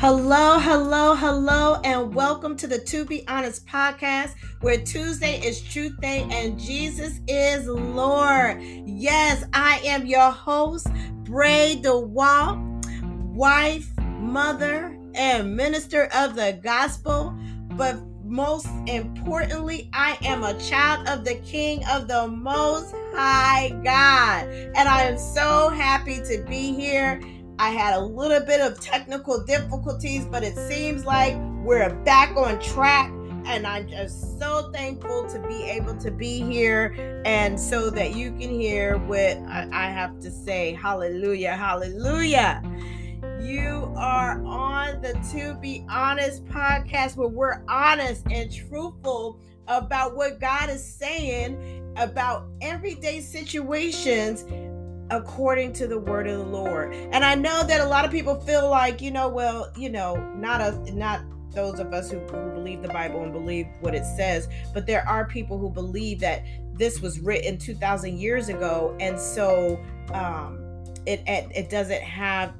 Hello, hello, hello, and welcome to the To Be Honest podcast, where Tuesday is Truth Day and Jesus is Lord. Yes, I am your host, Bray DeWalt, wife, mother, and minister of the gospel. But most importantly, I am a child of the King of the Most High God. And I am so happy to be here I had a little bit of technical difficulties, but it seems like we're back on track. And I'm just so thankful to be able to be here and so that you can hear what I have to say. Hallelujah, hallelujah. You are on the To Be Honest podcast where we're honest and truthful about what God is saying about everyday situations according to the word of the Lord. And I know that a lot of people feel like, you know, well, you know, not us, not those of us who, who believe the Bible and believe what it says, but there are people who believe that this was written 2000 years ago and so um it it, it doesn't have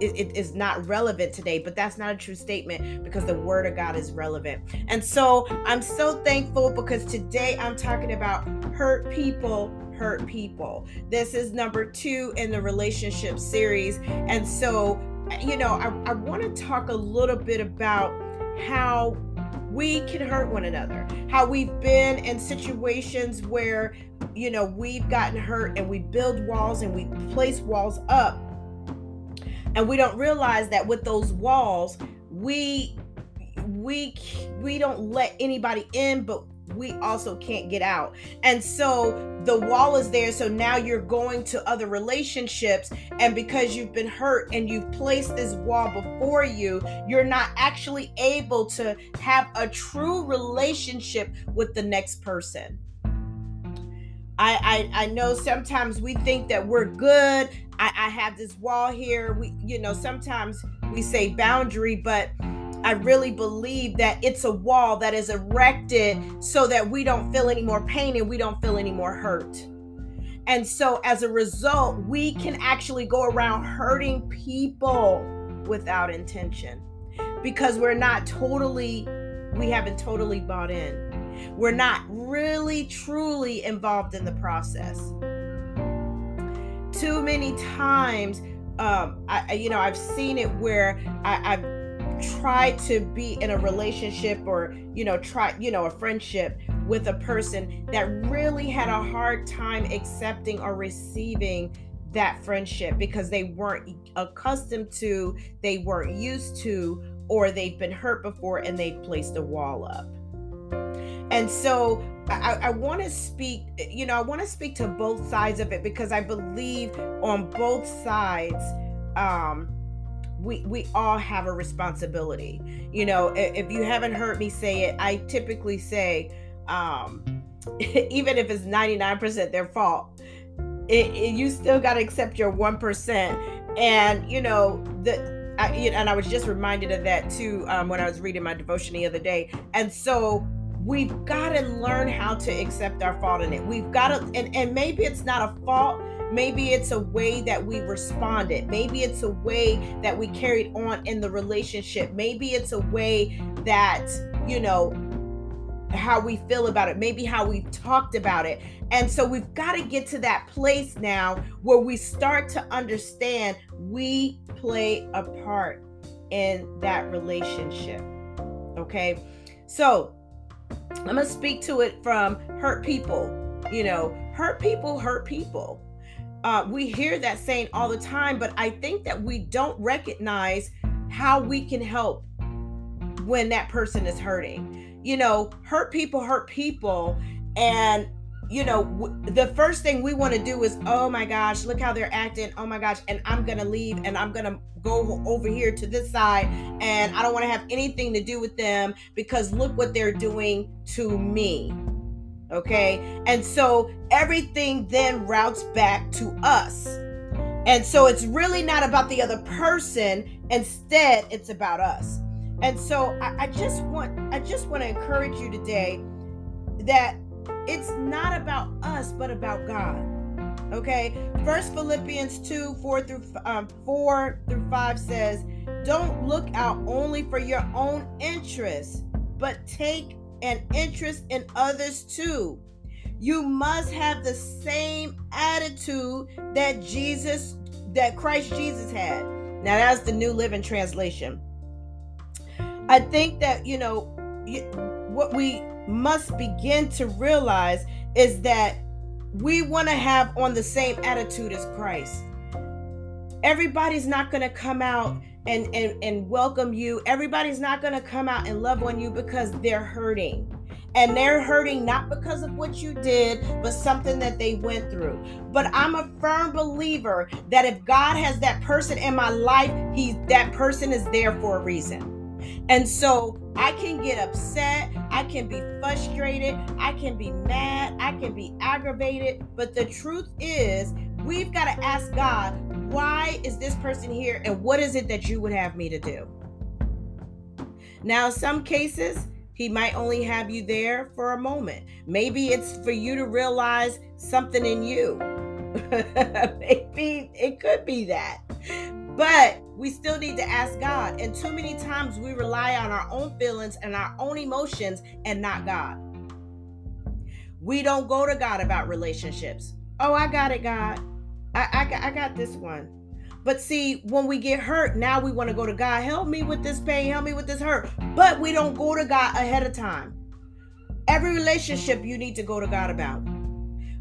it, it is not relevant today, but that's not a true statement because the word of God is relevant. And so I'm so thankful because today I'm talking about hurt people hurt people. This is number two in the relationship series. And so, you know, I, I want to talk a little bit about how we can hurt one another, how we've been in situations where, you know, we've gotten hurt and we build walls and we place walls up. And we don't realize that with those walls, we we we don't let anybody in but we also can't get out. And so the wall is there. So now you're going to other relationships. And because you've been hurt and you've placed this wall before you, you're not actually able to have a true relationship with the next person. I, I, I know sometimes we think that we're good. I, I have this wall here. We, you know, sometimes we say boundary, but I really believe that it's a wall that is erected so that we don't feel any more pain and we don't feel any more hurt. And so as a result, we can actually go around hurting people without intention because we're not totally, we haven't totally bought in. We're not really, truly involved in the process. Too many times, um, I, you know, I've seen it where I, I've try to be in a relationship or you know try you know a friendship with a person that really had a hard time accepting or receiving that friendship because they weren't accustomed to they weren't used to or they've been hurt before and they've placed a wall up. And so I, I want to speak, you know, I want to speak to both sides of it because I believe on both sides, um, we we all have a responsibility you know if you haven't heard me say it i typically say um even if it's 99% their fault it, it, you still got to accept your 1% and you know the I, and I was just reminded of that too um, when I was reading my devotion the other day. And so we've got to learn how to accept our fault in it. We've got to, and, and maybe it's not a fault, Maybe it's a way that we responded. Maybe it's a way that we carried on in the relationship. Maybe it's a way that, you know, how we feel about it, maybe how we talked about it. And so we've got to get to that place now where we start to understand we play a part in that relationship. Okay. So I'm going to speak to it from hurt people. You know, hurt people hurt people. Uh, we hear that saying all the time, but I think that we don't recognize how we can help when that person is hurting. You know, hurt people hurt people. And, you know, w- the first thing we want to do is, oh my gosh, look how they're acting. Oh my gosh. And I'm going to leave and I'm going to go over here to this side. And I don't want to have anything to do with them because look what they're doing to me. Okay. And so everything then routes back to us. And so it's really not about the other person. Instead, it's about us. And so I, I just want I just want to encourage you today that it's not about us, but about God. Okay. First Philippians 2, 4 through um, 4 through 5 says, Don't look out only for your own interests, but take an interest in others too. You must have the same attitude that Jesus, that Christ Jesus had. Now, that's the New Living Translation. I think that, you know, what we must begin to realize is that we want to have on the same attitude as Christ. Everybody's not going to come out and, and, and welcome you. Everybody's not going to come out and love on you because they're hurting. And they're hurting not because of what you did, but something that they went through. But I'm a firm believer that if God has that person in my life, he that person is there for a reason. And so I can get upset, I can be frustrated, I can be mad, I can be aggravated. But the truth is, we've got to ask God, why is this person here and what is it that you would have me to do? Now, some cases, he might only have you there for a moment. Maybe it's for you to realize something in you. Maybe it could be that. But we still need to ask God. And too many times we rely on our own feelings and our own emotions and not God. We don't go to God about relationships. Oh, I got it, God. I, I, got, I got this one. But see, when we get hurt, now we want to go to God. Help me with this pain. Help me with this hurt. But we don't go to God ahead of time. Every relationship you need to go to God about.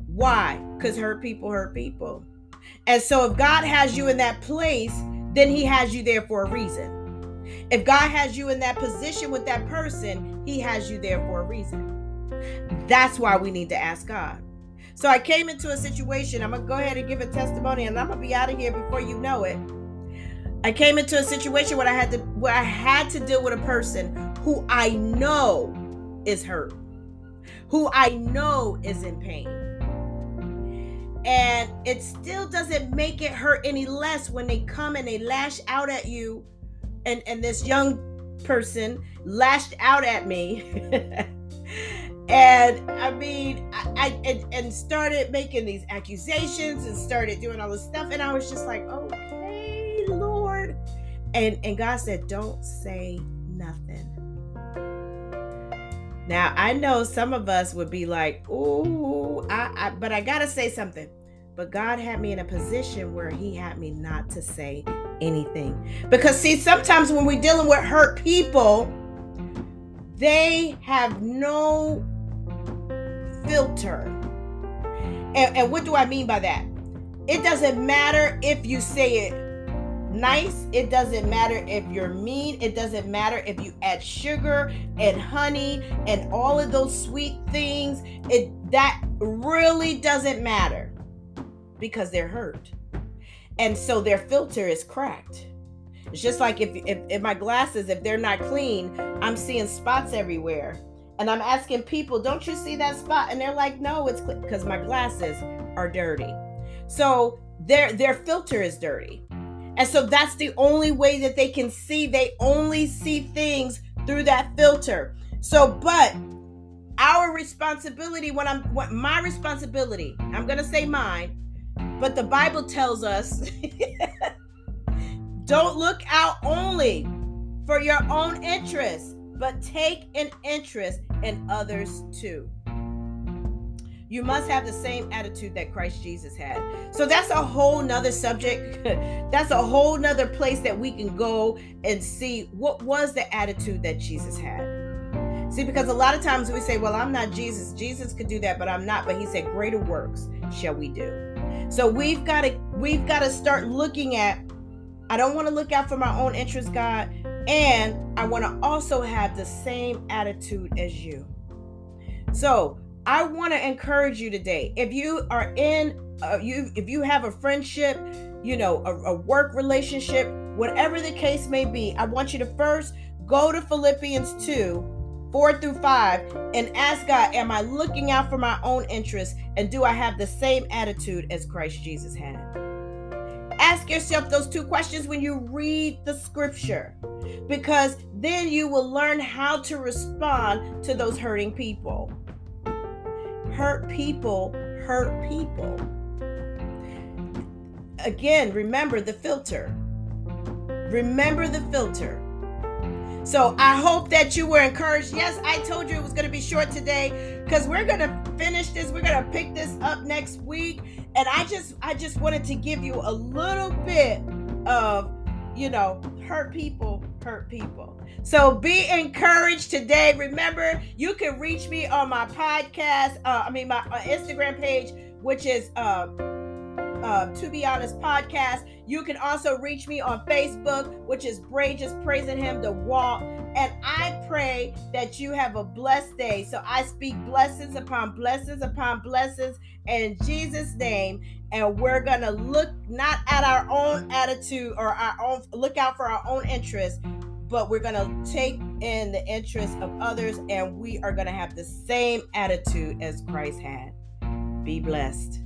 Why? Because hurt people hurt people. And so if God has you in that place, then he has you there for a reason. If God has you in that position with that person, he has you there for a reason. That's why we need to ask God. So I came into a situation. I'm going to go ahead and give a testimony and I'm going to be out of here before you know it. I came into a situation where I had to where I had to deal with a person who I know is hurt. Who I know is in pain and it still doesn't make it hurt any less when they come and they lash out at you and and this young person lashed out at me and i mean i, I and, and, started making these accusations and started doing all this stuff. And i was just like okay lord. And and god said don't say nothing. Now I know some of us would be like, "Ooh, I, I," but I gotta say something. But God had me in a position where He had me not to say anything, because see, sometimes when we're dealing with hurt people, they have no filter. And, and what do I mean by that? It doesn't matter if you say it nice. It doesn't matter if you're mean. It doesn't matter if you add sugar and honey and all of those sweet things. It that really doesn't matter because they're hurt. And so their filter is cracked. It's just like if, if, if my glasses, if they're not clean, I'm seeing spots everywhere. And I'm asking people, don't you see that spot? And they're like, no, it's because my glasses are dirty. So their their filter is dirty. And so that's the only way that they can see. They only see things through that filter. So, but our responsibility, when I'm what my responsibility, I'm gonna say mine, but the Bible tells us don't look out only for your own interests, but take an interest in others too you must have the same attitude that Christ Jesus had. So that's a whole nother subject. that's a whole nother place that we can go and see what was the attitude that Jesus had. See, because a lot of times we say, Well, I'm not Jesus. Jesus could do that, but I'm not. But he said, Greater works shall we do. So we've got to we've got to start looking at I don't want to look out for my own interest, God, and I want to also have the same attitude as you. So I want to encourage you today. If you are in, uh, you if you have a friendship, you know, a, a work relationship, whatever the case may be, I want you to first go to Philippians 2, 4 through 5, and ask God, Am I looking out for my own interests? And do I have the same attitude as Christ Jesus had? Ask yourself those two questions when you read the scripture, because then you will learn how to respond to those hurting people hurt people hurt people. Again, remember the filter. Remember the filter. So I hope that you were encouraged. Yes, I told you it was going to be short today because we're going to finish this. We're going to pick this up next week. And I just I just wanted to give you a little bit of, you know, hurt people, hurt people. So be encouraged today. Remember, you can reach me on my podcast, uh, I mean my uh, Instagram page, which is uh uh, to be honest podcast. You can also reach me on Facebook, which is Bray just praising him to walk. And I pray that you have a blessed day. So I speak blessings upon blessings upon blessings in Jesus' name. And we're gonna look not at our own attitude or our own look out for our own interests, but we're gonna take in the interests of others, and we are gonna have the same attitude as Christ had. Be blessed.